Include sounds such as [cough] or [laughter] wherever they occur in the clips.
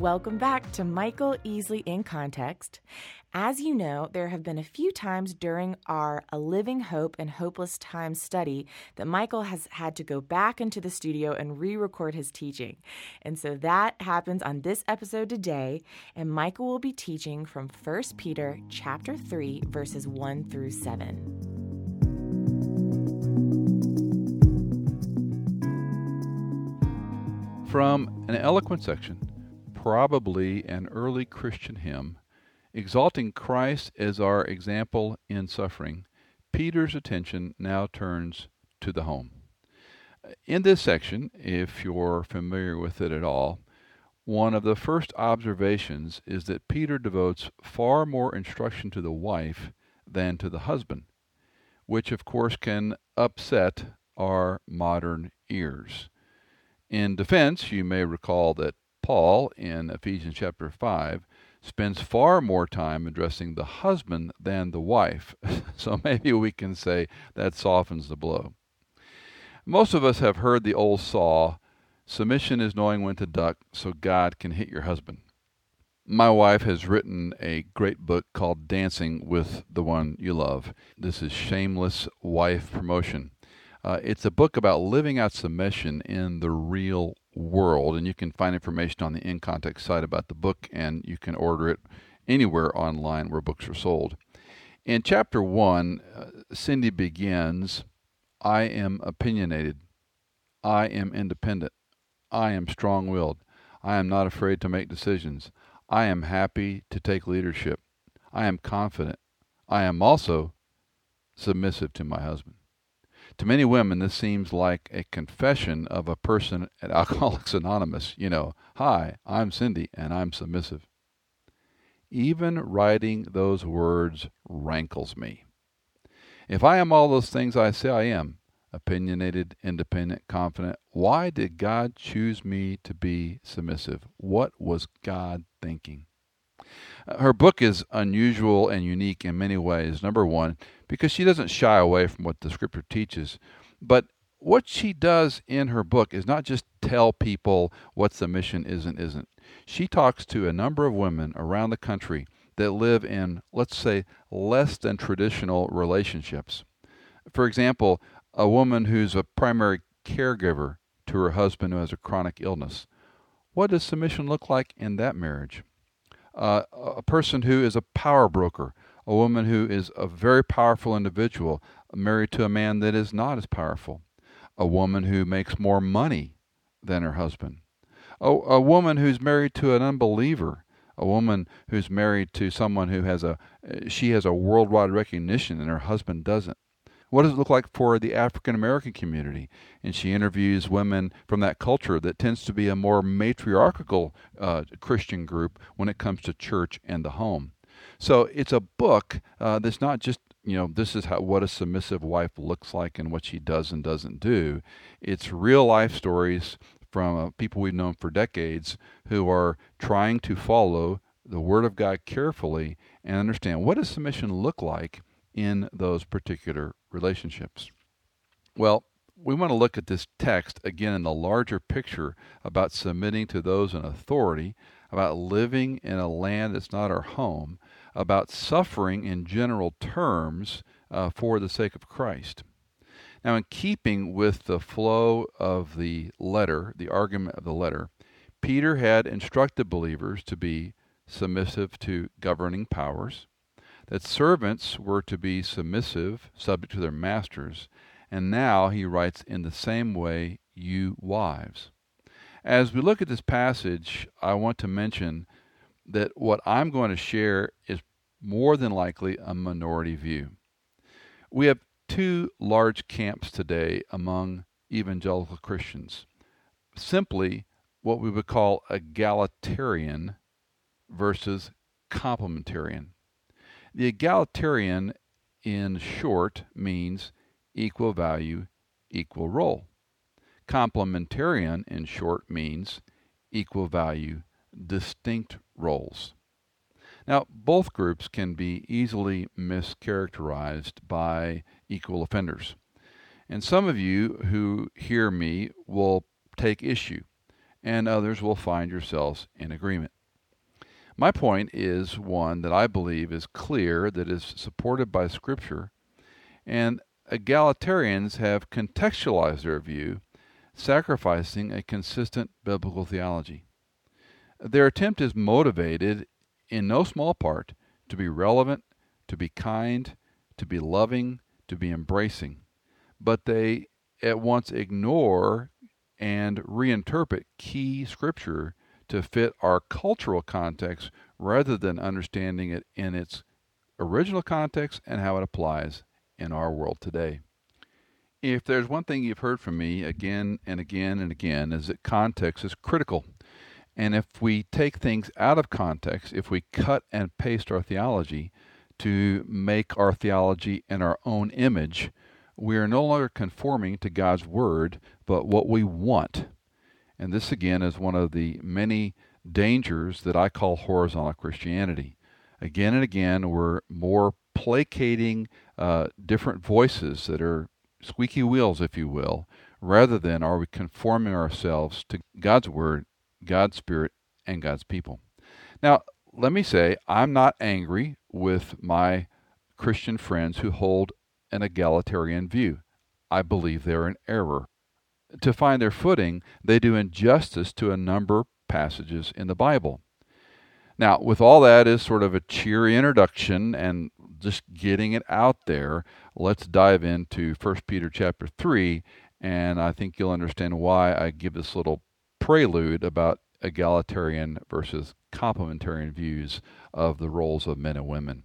Welcome back to Michael Easley in Context. As you know, there have been a few times during our A Living Hope and Hopeless Times study that Michael has had to go back into the studio and re record his teaching. And so that happens on this episode today, and Michael will be teaching from 1 Peter chapter 3 verses 1 through 7. From an eloquent section, probably an early Christian hymn, exalting Christ as our example in suffering, Peter's attention now turns to the home. Uh, in this section, if you're familiar with it at all, one of the first observations is that Peter devotes far more instruction to the wife than to the husband, which of course can upset our modern ears. In defense, you may recall that Paul in Ephesians chapter 5 spends far more time addressing the husband than the wife. [laughs] so maybe we can say that softens the blow. Most of us have heard the old saw submission is knowing when to duck so God can hit your husband. My wife has written a great book called Dancing with the One You Love. This is shameless wife promotion. Uh, it's a book about living out submission in the real world, and you can find information on the In Context site about the book, and you can order it anywhere online where books are sold. In chapter one, uh, Cindy begins I am opinionated, I am independent, I am strong willed, I am not afraid to make decisions, I am happy to take leadership, I am confident, I am also submissive to my husband. To many women, this seems like a confession of a person at [laughs] Alcoholics Anonymous. You know, hi, I'm Cindy and I'm submissive. Even writing those words rankles me. If I am all those things I say I am, opinionated, independent, confident, why did God choose me to be submissive? What was God thinking? Her book is unusual and unique in many ways. Number one, because she doesn't shy away from what the scripture teaches, but what she does in her book is not just tell people what the mission is and isn't. She talks to a number of women around the country that live in, let's say, less than traditional relationships. For example, a woman who's a primary caregiver to her husband who has a chronic illness. What does submission look like in that marriage? Uh, a person who is a power broker, a woman who is a very powerful individual, married to a man that is not as powerful, a woman who makes more money than her husband, a, a woman who's married to an unbeliever, a woman who's married to someone who has a she has a worldwide recognition and her husband doesn't what does it look like for the African American community? And she interviews women from that culture that tends to be a more matriarchal uh, Christian group when it comes to church and the home. So it's a book uh, that's not just you know this is how what a submissive wife looks like and what she does and doesn't do. It's real life stories from uh, people we've known for decades who are trying to follow the Word of God carefully and understand what does submission look like in those particular relationships. Well, we want to look at this text again in the larger picture about submitting to those in authority, about living in a land that's not our home, about suffering in general terms uh, for the sake of Christ. Now, in keeping with the flow of the letter, the argument of the letter, Peter had instructed believers to be submissive to governing powers, that servants were to be submissive, subject to their masters, and now he writes in the same way, you wives. As we look at this passage, I want to mention that what I'm going to share is more than likely a minority view. We have two large camps today among evangelical Christians. Simply, what we would call egalitarian versus complementarian. The egalitarian, in short, means equal value, equal role. Complementarian, in short, means equal value, distinct roles. Now, both groups can be easily mischaracterized by equal offenders. And some of you who hear me will take issue, and others will find yourselves in agreement. My point is one that I believe is clear, that is supported by Scripture, and egalitarians have contextualized their view, sacrificing a consistent biblical theology. Their attempt is motivated, in no small part, to be relevant, to be kind, to be loving, to be embracing, but they at once ignore and reinterpret key scripture to fit our cultural context rather than understanding it in its original context and how it applies in our world today. If there's one thing you've heard from me again and again and again is that context is critical. And if we take things out of context, if we cut and paste our theology to make our theology in our own image, we are no longer conforming to God's word, but what we want. And this, again, is one of the many dangers that I call horizontal Christianity. Again and again, we're more placating uh, different voices that are squeaky wheels, if you will, rather than are we conforming ourselves to God's Word, God's Spirit, and God's people. Now, let me say, I'm not angry with my Christian friends who hold an egalitarian view. I believe they're in error to find their footing, they do injustice to a number of passages in the Bible. Now, with all that as sort of a cheery introduction and just getting it out there, let's dive into 1 Peter chapter 3, and I think you'll understand why I give this little prelude about egalitarian versus complementarian views of the roles of men and women.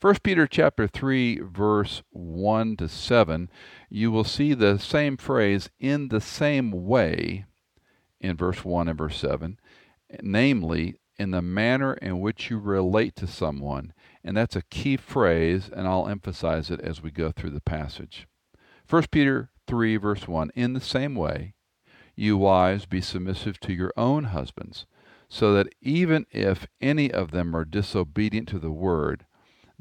1 Peter chapter 3 verse 1 to 7 you will see the same phrase in the same way in verse 1 and verse 7 namely in the manner in which you relate to someone. And that's a key phrase and I'll emphasize it as we go through the passage. 1 Peter 3 verse 1 in the same way you wives be submissive to your own husbands so that even if any of them are disobedient to the word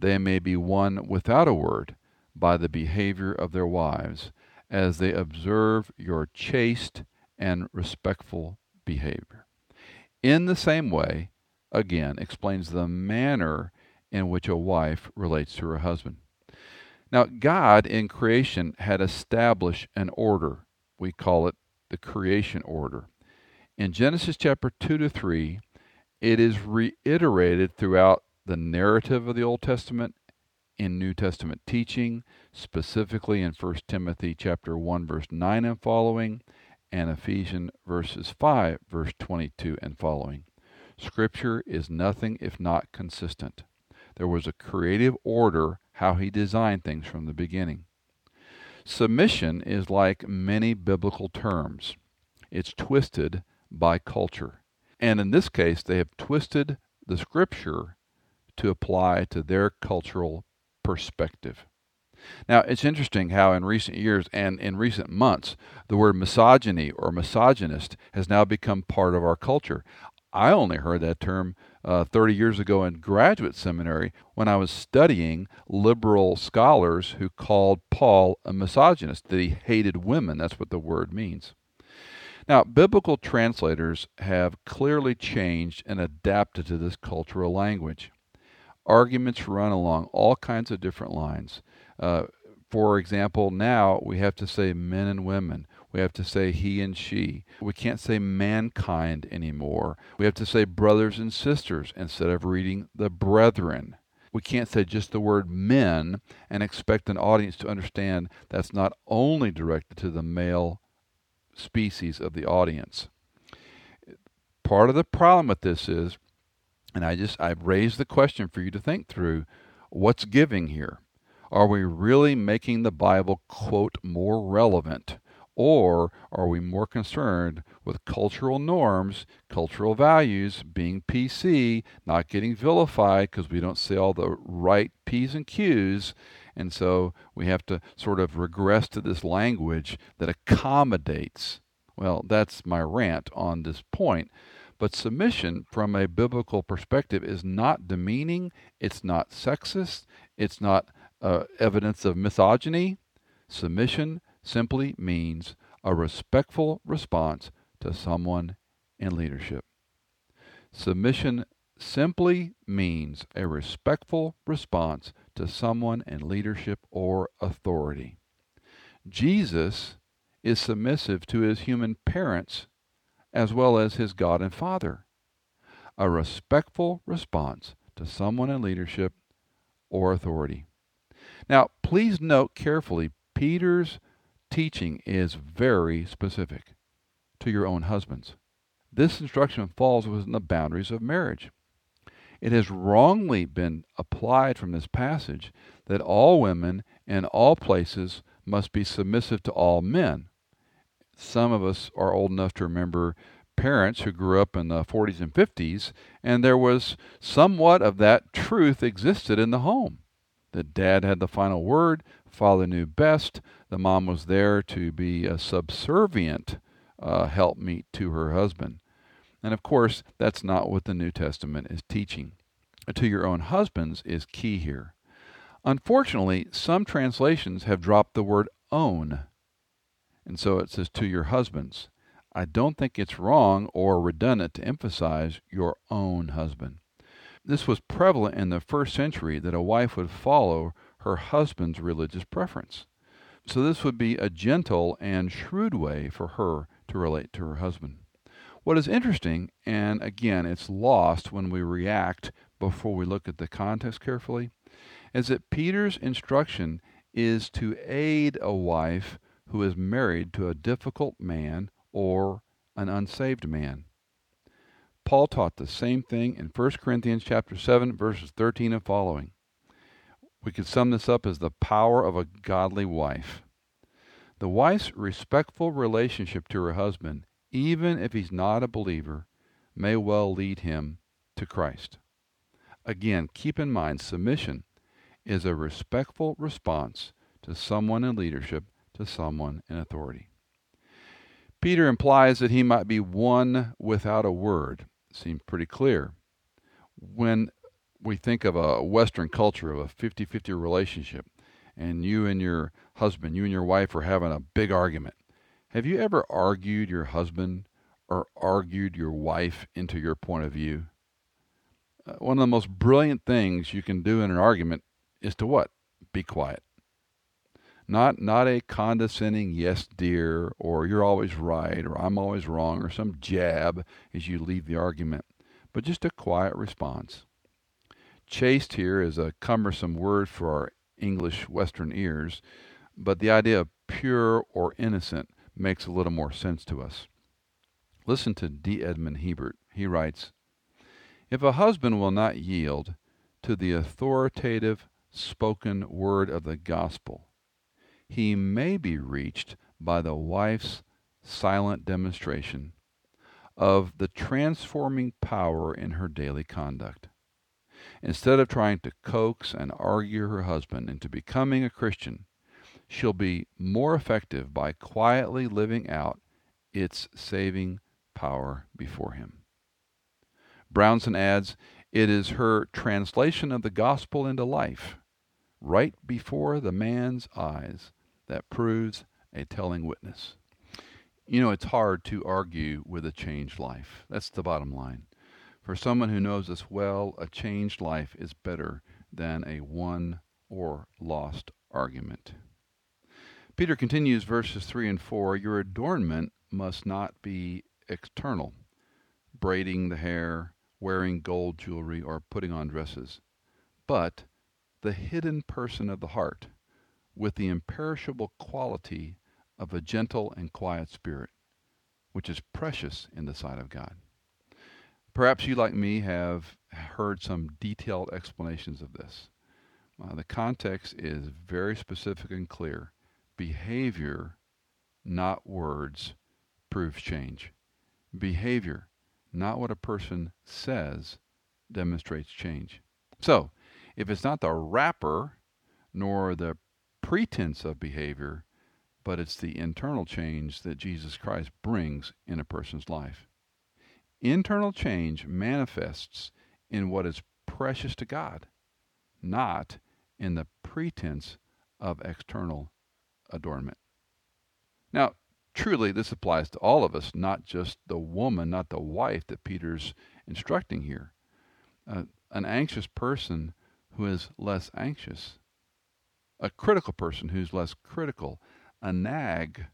they may be won without a word by the behavior of their wives, as they observe your chaste and respectful behavior. In the same way, again, explains the manner in which a wife relates to her husband. Now, God in creation had established an order. We call it the creation order. In Genesis chapter 2 to 3, it is reiterated throughout the narrative of the Old Testament in New Testament teaching, specifically in 1 Timothy chapter 1 verse 9 and following and Ephesians verses 5 verse 22 and following. Scripture is nothing if not consistent. There was a creative order how he designed things from the beginning. Submission is like many biblical terms. It's twisted by culture. And in this case, they have twisted the scripture to apply to their cultural perspective. Now, it's interesting how in recent years and in recent months, the word misogyny or misogynist has now become part of our culture. I only heard that term uh, 30 years ago in graduate seminary when I was studying liberal scholars who called Paul a misogynist, that he hated women. That's what the word means. Now, biblical translators have clearly changed and adapted to this cultural language arguments run along all kinds of different lines. Uh, for example, now we have to say men and women. We have to say he and she. We can't say mankind anymore. We have to say brothers and sisters instead of reading the brethren. We can't say just the word men and expect an audience to understand that's not only directed to the male species of the audience. Part of the problem with this is and I just I've raised the question for you to think through what's giving here? Are we really making the Bible quote more relevant Or are we more concerned with cultural norms, cultural values, being PC, not getting vilified because we don't say all the right P's and Q's? And so we have to sort of regress to this language that accommodates. Well, that's my rant on this point. But submission from a biblical perspective is not demeaning, it's not sexist, it's not uh, evidence of misogyny. Submission simply means a respectful response to someone in leadership. Submission simply means a respectful response to someone in leadership or authority. Jesus is submissive to his human parents as well as his God and Father. A respectful response to someone in leadership or authority. Now, please note carefully Peter's teaching is very specific to your own husbands. This instruction falls within the boundaries of marriage. It has wrongly been applied from this passage that all women in all places must be submissive to all men. Some of us are old enough to remember parents who grew up in the 40s and 50s, and there was somewhat of that truth existed in the home. The dad had the final word, father knew best, the mom was there to be a subservient uh, helpmeet to her husband. And of course, that's not what the New Testament is teaching. To your own husbands is key here. Unfortunately, some translations have dropped the word own. And so it says to your husbands. I don't think it's wrong or redundant to emphasize your own husband. This was prevalent in the first century that a wife would follow her husband's religious preference. So this would be a gentle and shrewd way for her to relate to her husband. What is interesting, and again, it's lost when we react before we look at the context carefully, is that Peter's instruction is to aid a wife who is married to a difficult man or an unsaved man. Paul taught the same thing in 1 Corinthians chapter 7 verses 13 and following. We could sum this up as the power of a godly wife. The wife's respectful relationship to her husband, even if he's not a believer, may well lead him to Christ. Again, keep in mind submission is a respectful response to someone in leadership, to someone in authority. Peter implies that he might be one without a word. Seems pretty clear. When we think of a Western culture of a 50 50 relationship, and you and your husband, you and your wife are having a big argument. Have you ever argued your husband or argued your wife into your point of view? Uh, one of the most brilliant things you can do in an argument is to what? Be quiet. Not not a condescending yes dear or you're always right or I'm always wrong or some jab as you leave the argument, but just a quiet response. Chaste here is a cumbersome word for our English Western ears, but the idea of pure or innocent makes a little more sense to us. Listen to D. Edmond Hiebert He writes If a husband will not yield to the authoritative spoken word of the gospel, he may be reached by the wife's silent demonstration of the transforming power in her daily conduct. Instead of trying to coax and argue her husband into becoming a Christian, she'll be more effective by quietly living out its saving power before him. Brownson adds, it is her translation of the gospel into life, right before the man's eyes, that proves a telling witness. You know, it's hard to argue with a changed life. That's the bottom line. For someone who knows us well, a changed life is better than a won or lost argument. Peter continues verses 3 and 4 Your adornment must not be external, braiding the hair, wearing gold jewelry, or putting on dresses, but the hidden person of the heart with the imperishable quality of a gentle and quiet spirit, which is precious in the sight of God. Perhaps you, like me, have heard some detailed explanations of this. Uh, the context is very specific and clear. Behavior, not words, proves change. Behavior, not what a person says, demonstrates change. So, if it's not the wrapper nor the pretense of behavior, but it's the internal change that Jesus Christ brings in a person's life. Internal change manifests in what is precious to God, not in the pretense of external adornment. Now, truly, this applies to all of us, not just the woman, not the wife that Peter's instructing here. Uh, an anxious person who is less anxious, a critical person who's less critical, a nag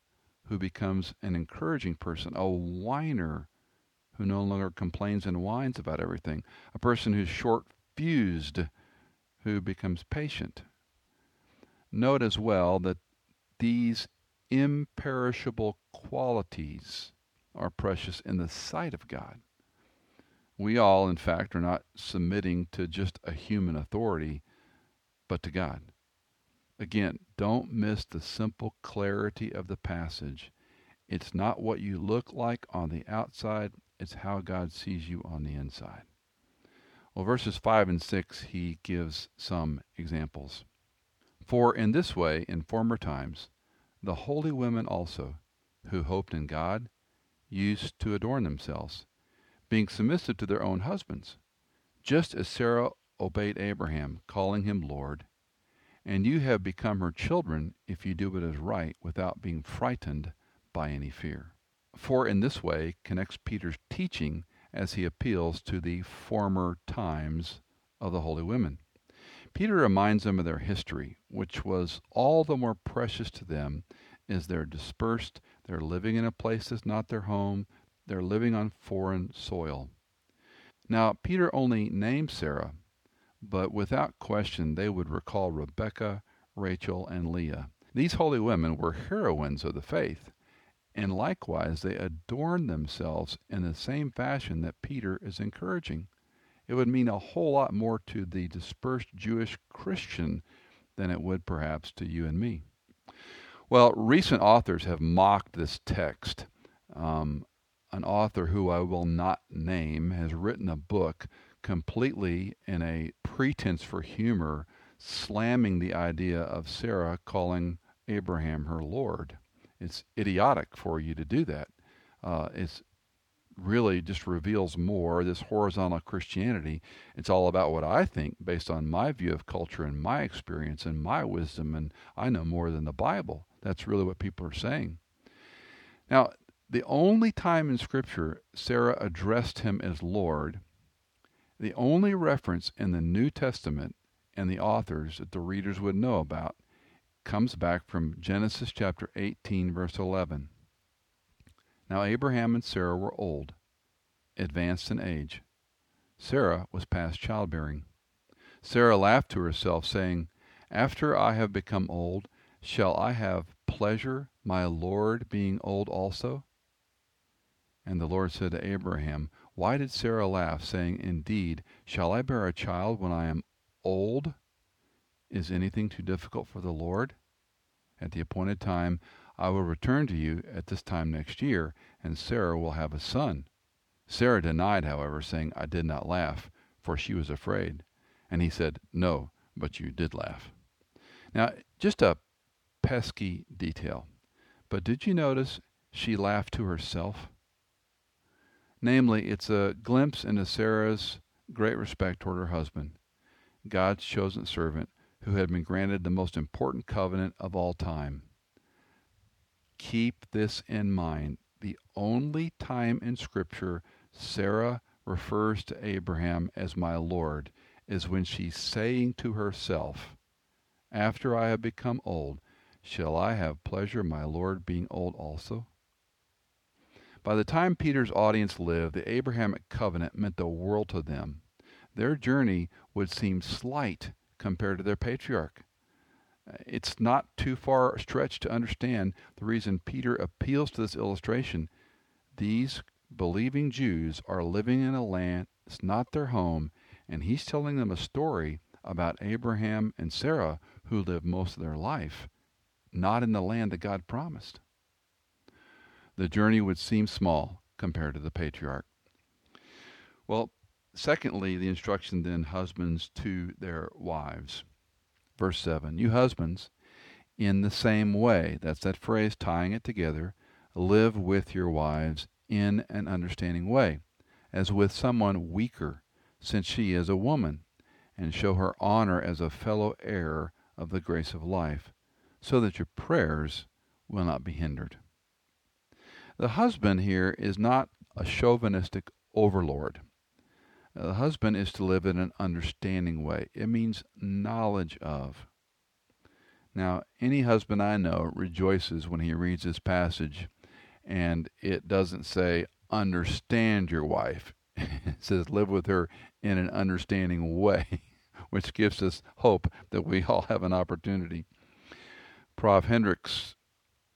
who becomes an encouraging person, a whiner who no longer complains and whines about everything, a person who's short fused who becomes patient. Note as well that these imperishable qualities are precious in the sight of God. We all, in fact, are not submitting to just a human authority, but to God. Again, don't miss the simple clarity of the passage. It's not what you look like on the outside, it's how God sees you on the inside. Well, verses 5 and 6, he gives some examples. For in this way, in former times, the holy women also, who hoped in God, used to adorn themselves, being submissive to their own husbands, just as Sarah obeyed Abraham, calling him Lord. And you have become her children if you do what is right without being frightened by any fear. For in this way connects Peter's teaching as he appeals to the former times of the holy women. Peter reminds them of their history, which was all the more precious to them as they're dispersed, they're living in a place that's not their home, they're living on foreign soil. Now, Peter only names Sarah, but without question they would recall Rebecca, Rachel, and Leah. These holy women were heroines of the faith, and likewise they adorned themselves in the same fashion that Peter is encouraging it would mean a whole lot more to the dispersed Jewish Christian than it would perhaps to you and me. Well, recent authors have mocked this text. Um, an author who I will not name has written a book completely in a pretense for humor, slamming the idea of Sarah calling Abraham her Lord. It's idiotic for you to do that. Uh, it's really just reveals more this horizontal Christianity. It's all about what I think based on my view of culture and my experience and my wisdom, and I know more than the Bible. That's really what people are saying. Now, the only time in Scripture Sarah addressed him as Lord, the only reference in the New Testament and the authors that the readers would know about comes back from Genesis chapter 18, verse 11. Now Abraham and Sarah were old, advanced in age. Sarah was past childbearing. Sarah laughed to herself, saying, After I have become old, shall I have pleasure, my Lord being old also? And the Lord said to Abraham, Why did Sarah laugh, saying, Indeed, shall I bear a child when I am old? Is anything too difficult for the Lord? At the appointed time I will return to you at this time next year, and Sarah will have a son. Sarah denied, however, saying, I did not laugh, for she was afraid. And he said, No, but you did laugh. Now, just a pesky detail, but did you notice she laughed to herself? Namely, it's a glimpse into Sarah's great respect toward her husband, God's chosen servant, who had been granted the most important covenant of all time Keep this in mind. The only time in Scripture Sarah refers to Abraham as my Lord is when she's saying to herself, After I have become old, shall I have pleasure my Lord being old also? By the time Peter's audience lived, the Abrahamic covenant meant the world to them. Their journey would seem slight compared to their patriarch. It's not too far stretched to understand the reason Peter appeals to this illustration. These believing Jews are living in a land that's not their home, and he's telling them a story about Abraham and Sarah who lived most of their life not in the land that God promised. The journey would seem small compared to the patriarch. Well, secondly, the instruction then husbands to their wives. Verse 7 You husbands, in the same way, that's that phrase tying it together, live with your wives in an understanding way, as with someone weaker, since she is a woman, and show her honor as a fellow heir of the grace of life, so that your prayers will not be hindered. The husband here is not a chauvinistic overlord. Uh, the husband is to live in an understanding way. It means knowledge of. Now, any husband I know rejoices when he reads this passage and it doesn't say understand your wife. [laughs] it says live with her in an understanding way, [laughs] which gives us hope that we all have an opportunity. Prof. Hendricks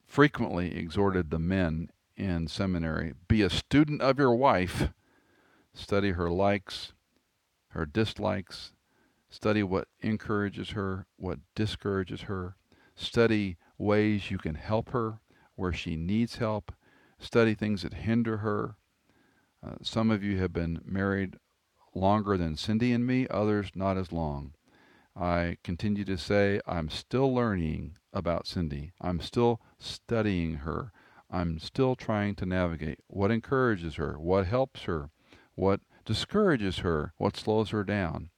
frequently exhorted the men in seminary be a student of your wife, study her likes, her dislikes, study what encourages her, what discourages her, study ways you can help her where she needs help, study things that hinder her. Uh, some of you have been married longer than Cindy and me, others not as long. I continue to say I'm still learning about Cindy. I'm still studying her. I'm still trying to navigate what encourages her, what helps her, what discourages her, what slows her down.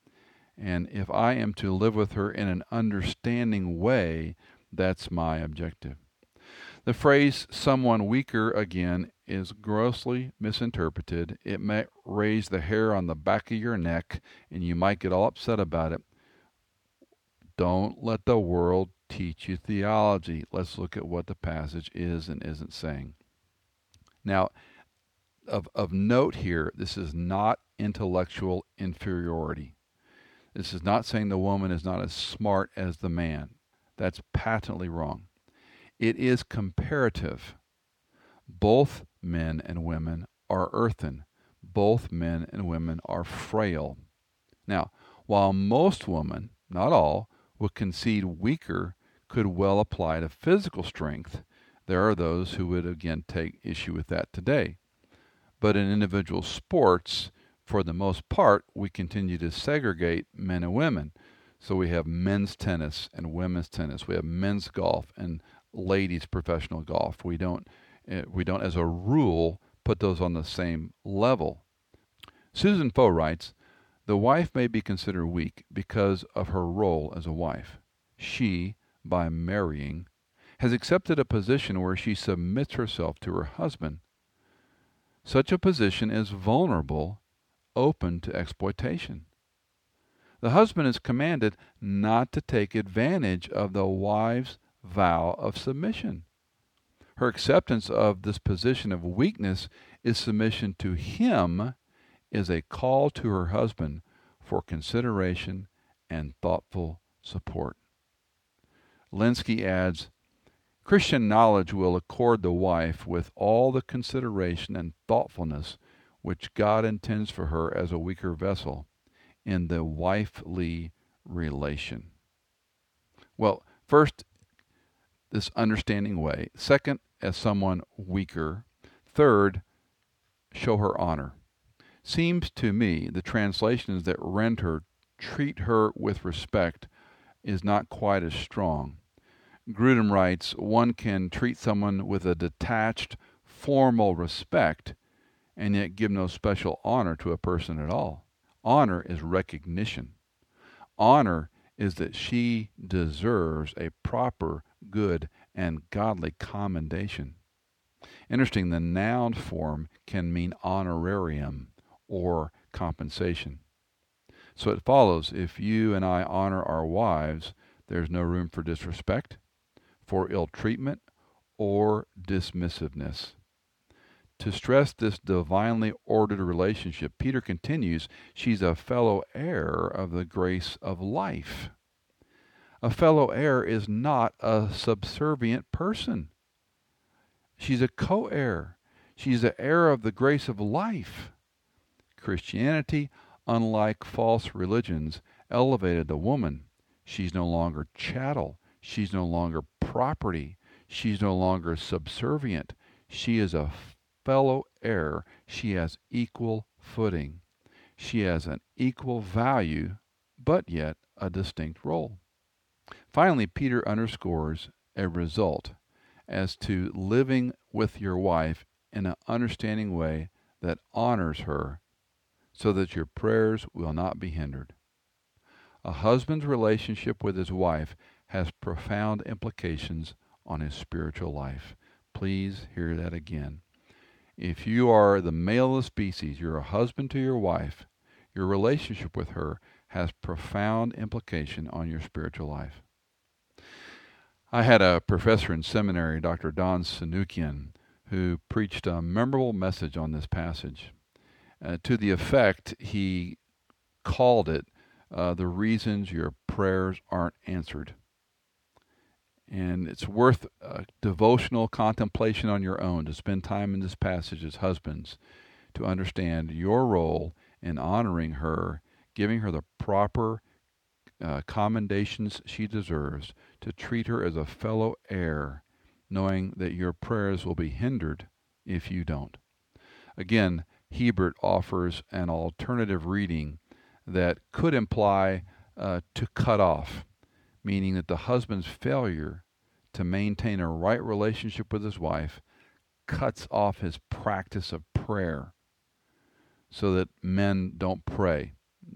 And if I am to live with her in an understanding way, that's my objective. The phrase someone weaker again is grossly misinterpreted. It may raise the hair on the back of your neck and you might get all upset about it. Don't let the world teach you theology. Let's look at what the passage is and isn't saying. Now, of, of note here, this is not intellectual inferiority. This is not saying the woman is not as smart as the man. That's patently wrong. It is comparative. Both men and women are earthen. Both men and women are frail. Now, while most women, not all, would concede weaker could well apply to physical strength, there are those who would again take issue with that today. But in individual sports, for the most part, we continue to segregate men and women. So we have men's tennis and women's tennis. We have men's golf and ladies professional golf. We don't eh, we don't as a rule put those on the same level. Susan Foh writes, the wife may be considered weak because of her role as a wife. She, by marrying, has accepted a position where she submits herself to her husband. Such a position is vulnerable, open to exploitation. The husband is commanded not to take advantage of the wife's vow of submission. Her acceptance of this position of weakness is submission to him, is a call to her husband for consideration and thoughtful support. Lenski adds Christian knowledge will accord the wife with all the consideration and thoughtfulness which God intends for her as a weaker vessel in the wifely relation. Well, first, this understanding way. Second, as someone weaker. Third, show her honor. Seems to me the translations that rend her, treat her with respect, is not quite as strong. Grudem writes, one can treat someone with a detached, formal respect and yet give no special honor to a person at all. Honor is recognition. Honor is that she deserves a proper, good, and godly commendation. Interesting, the noun form can mean honorarium or compensation. So it follows if you and I honor our wives, there's no room for disrespect, for ill treatment, or dismissiveness. To stress this divinely ordered relationship, Peter continues, she's a fellow heir of the grace of life. A fellow heir is not a subservient person. She's a co heir. She's the heir of the grace of life. Christianity, unlike false religions, elevated the woman. She's no longer chattel. She's no longer property. She's no longer subservient She is a fellow heir. She has equal footing. She has an equal value, but yet a distinct role. Finally, Peter underscores a result as to living with your wife in an understanding way that honors her so that your prayers will not be hindered. A husband's relationship with his wife has profound implications on his spiritual life. Please hear that again. If you are the male of the species, you're a husband to your wife, your relationship with her has profound implication on your spiritual life. I had a professor in seminary, Dr. Don Sunukjian, who preached a memorable message on this passage. Uh, to the effect, he called it uh, the reasons your prayers aren't answered. And it's worth devotional contemplation on your own to spend time in this passage as husbands to understand your role in honoring her, giving her the proper uh, commendations she deserves, to treat her as a fellow heir, knowing that your prayers will be hindered if you don't. Again, Hiebert offers an alternative reading that could imply uh, to cut off, meaning that the husband's failure to maintain a right relationship with his wife cuts off his practice of prayer so that men don't pray.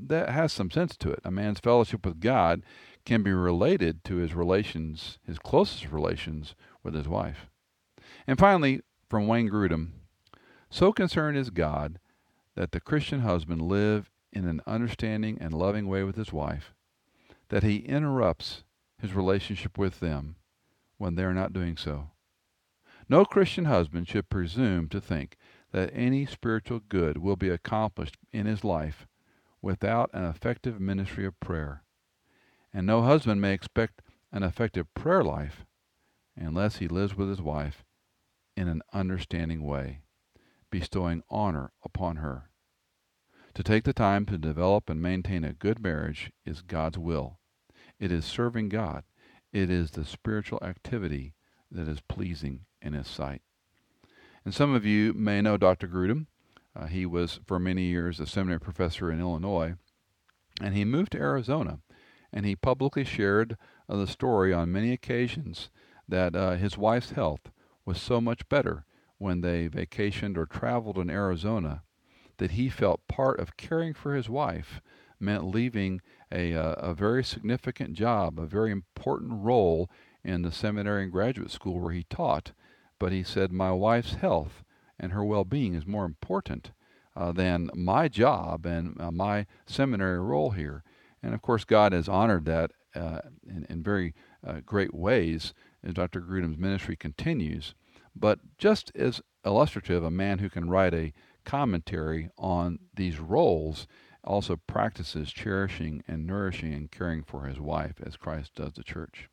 That has some sense to it. A man's fellowship with God can be related to his relations, his closest relations with his wife. And finally, from Wayne Grudem, so concerned is God that the Christian husband live in an understanding and loving way with his wife, that he interrupts his relationship with them when they are not doing so. No Christian husband should presume to think that any spiritual good will be accomplished in his life without an effective ministry of prayer. And no husband may expect an effective prayer life unless he lives with his wife in an understanding way, bestowing honor upon her. To take the time to develop and maintain a good marriage is God's will. It is serving God. It is the spiritual activity that is pleasing in His sight. And some of you may know Dr. Grudem. Uh, he was for many years a seminary professor in Illinois, and he moved to Arizona. And he publicly shared uh, the story on many occasions that uh, his wife's health was so much better when they vacationed or traveled in Arizona that he felt part of caring for his wife meant leaving a, uh, a very significant job, a very important role in the seminary and graduate school where he taught. But he said, My wife's health and her well being is more important uh, than my job and uh, my seminary role here. And of course, God has honored that uh, in, in, very uh, great ways as Dr. Grudem's ministry continues. But just as illustrative, a man who can write a commentary on these roles also practices cherishing and nourishing and caring for his wife as Christ does the church.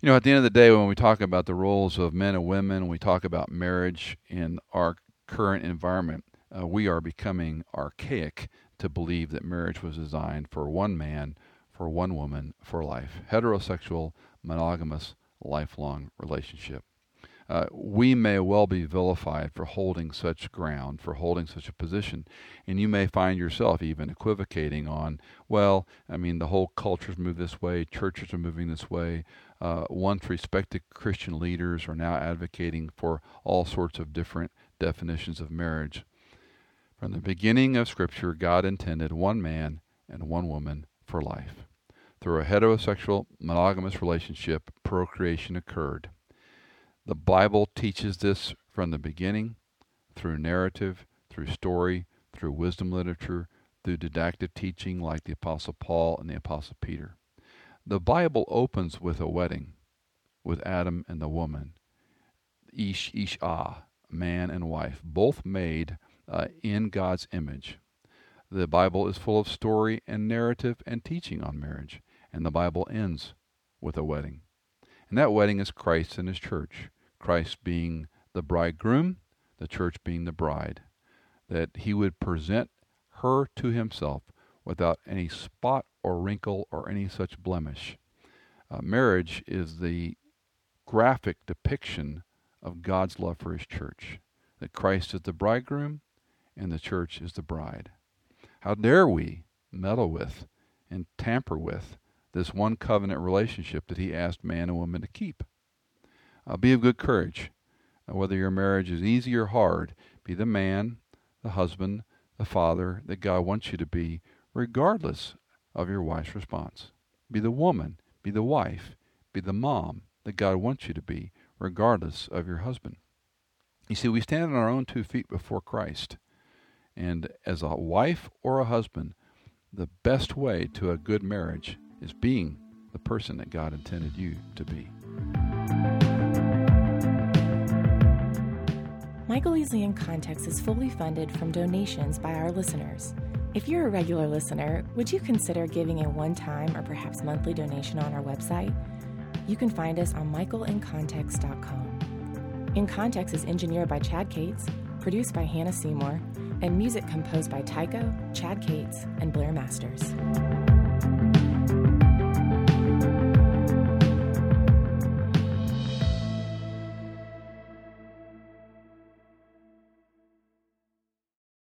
You know, at the end of the day, when we talk about the roles of men and women, we talk about marriage in our current environment, uh, we are becoming archaic to believe that marriage was designed for one man, for one woman, for life. Heterosexual, monogamous, lifelong relationship uh, we may well be vilified for holding such ground, for holding such a position. And you may find yourself even equivocating on, well, I mean, the whole culture's moved this way, churches are moving this way. Uh, once respected Christian leaders are now advocating for all sorts of different definitions of marriage. From the beginning of Scripture, God intended one man and one woman for life. Through a heterosexual monogamous relationship, procreation occurred. The Bible teaches this from the beginning, through narrative, through story, through wisdom literature, through didactic teaching like the Apostle Paul and the Apostle Peter. The Bible opens with a wedding with Adam and the woman, Ish, Ish, Ah, man and wife, both made uh, in God's image. The Bible is full of story and narrative and teaching on marriage, and the Bible ends with a wedding. And that wedding is Christ and His church. Christ being the bridegroom, the church being the bride, that he would present her to himself without any spot or wrinkle or any such blemish. Uh, marriage is the graphic depiction of God's love for his church, that Christ is the bridegroom and the church is the bride. How dare we meddle with and tamper with this one covenant relationship that he asked man and woman to keep? Uh, be of good courage. Uh, whether your marriage is easy or hard, be the man, the husband, the father that God wants you to be, regardless of your wife's response. Be the woman, be the wife, be the mom that God wants you to be, regardless of your husband. You see, we stand on our own two feet before Christ. And as a wife or a husband, the best way to a good marriage is being the person that God intended you to be. Michael Easley in Context is fully funded from donations by our listeners. If you're a regular listener, would you consider giving a one time or perhaps monthly donation on our website? You can find us on michaelincontext.com. In Context is engineered by Chad Cates, produced by Hannah Seymour, and music composed by Tycho, Chad Cates, and Blair Masters.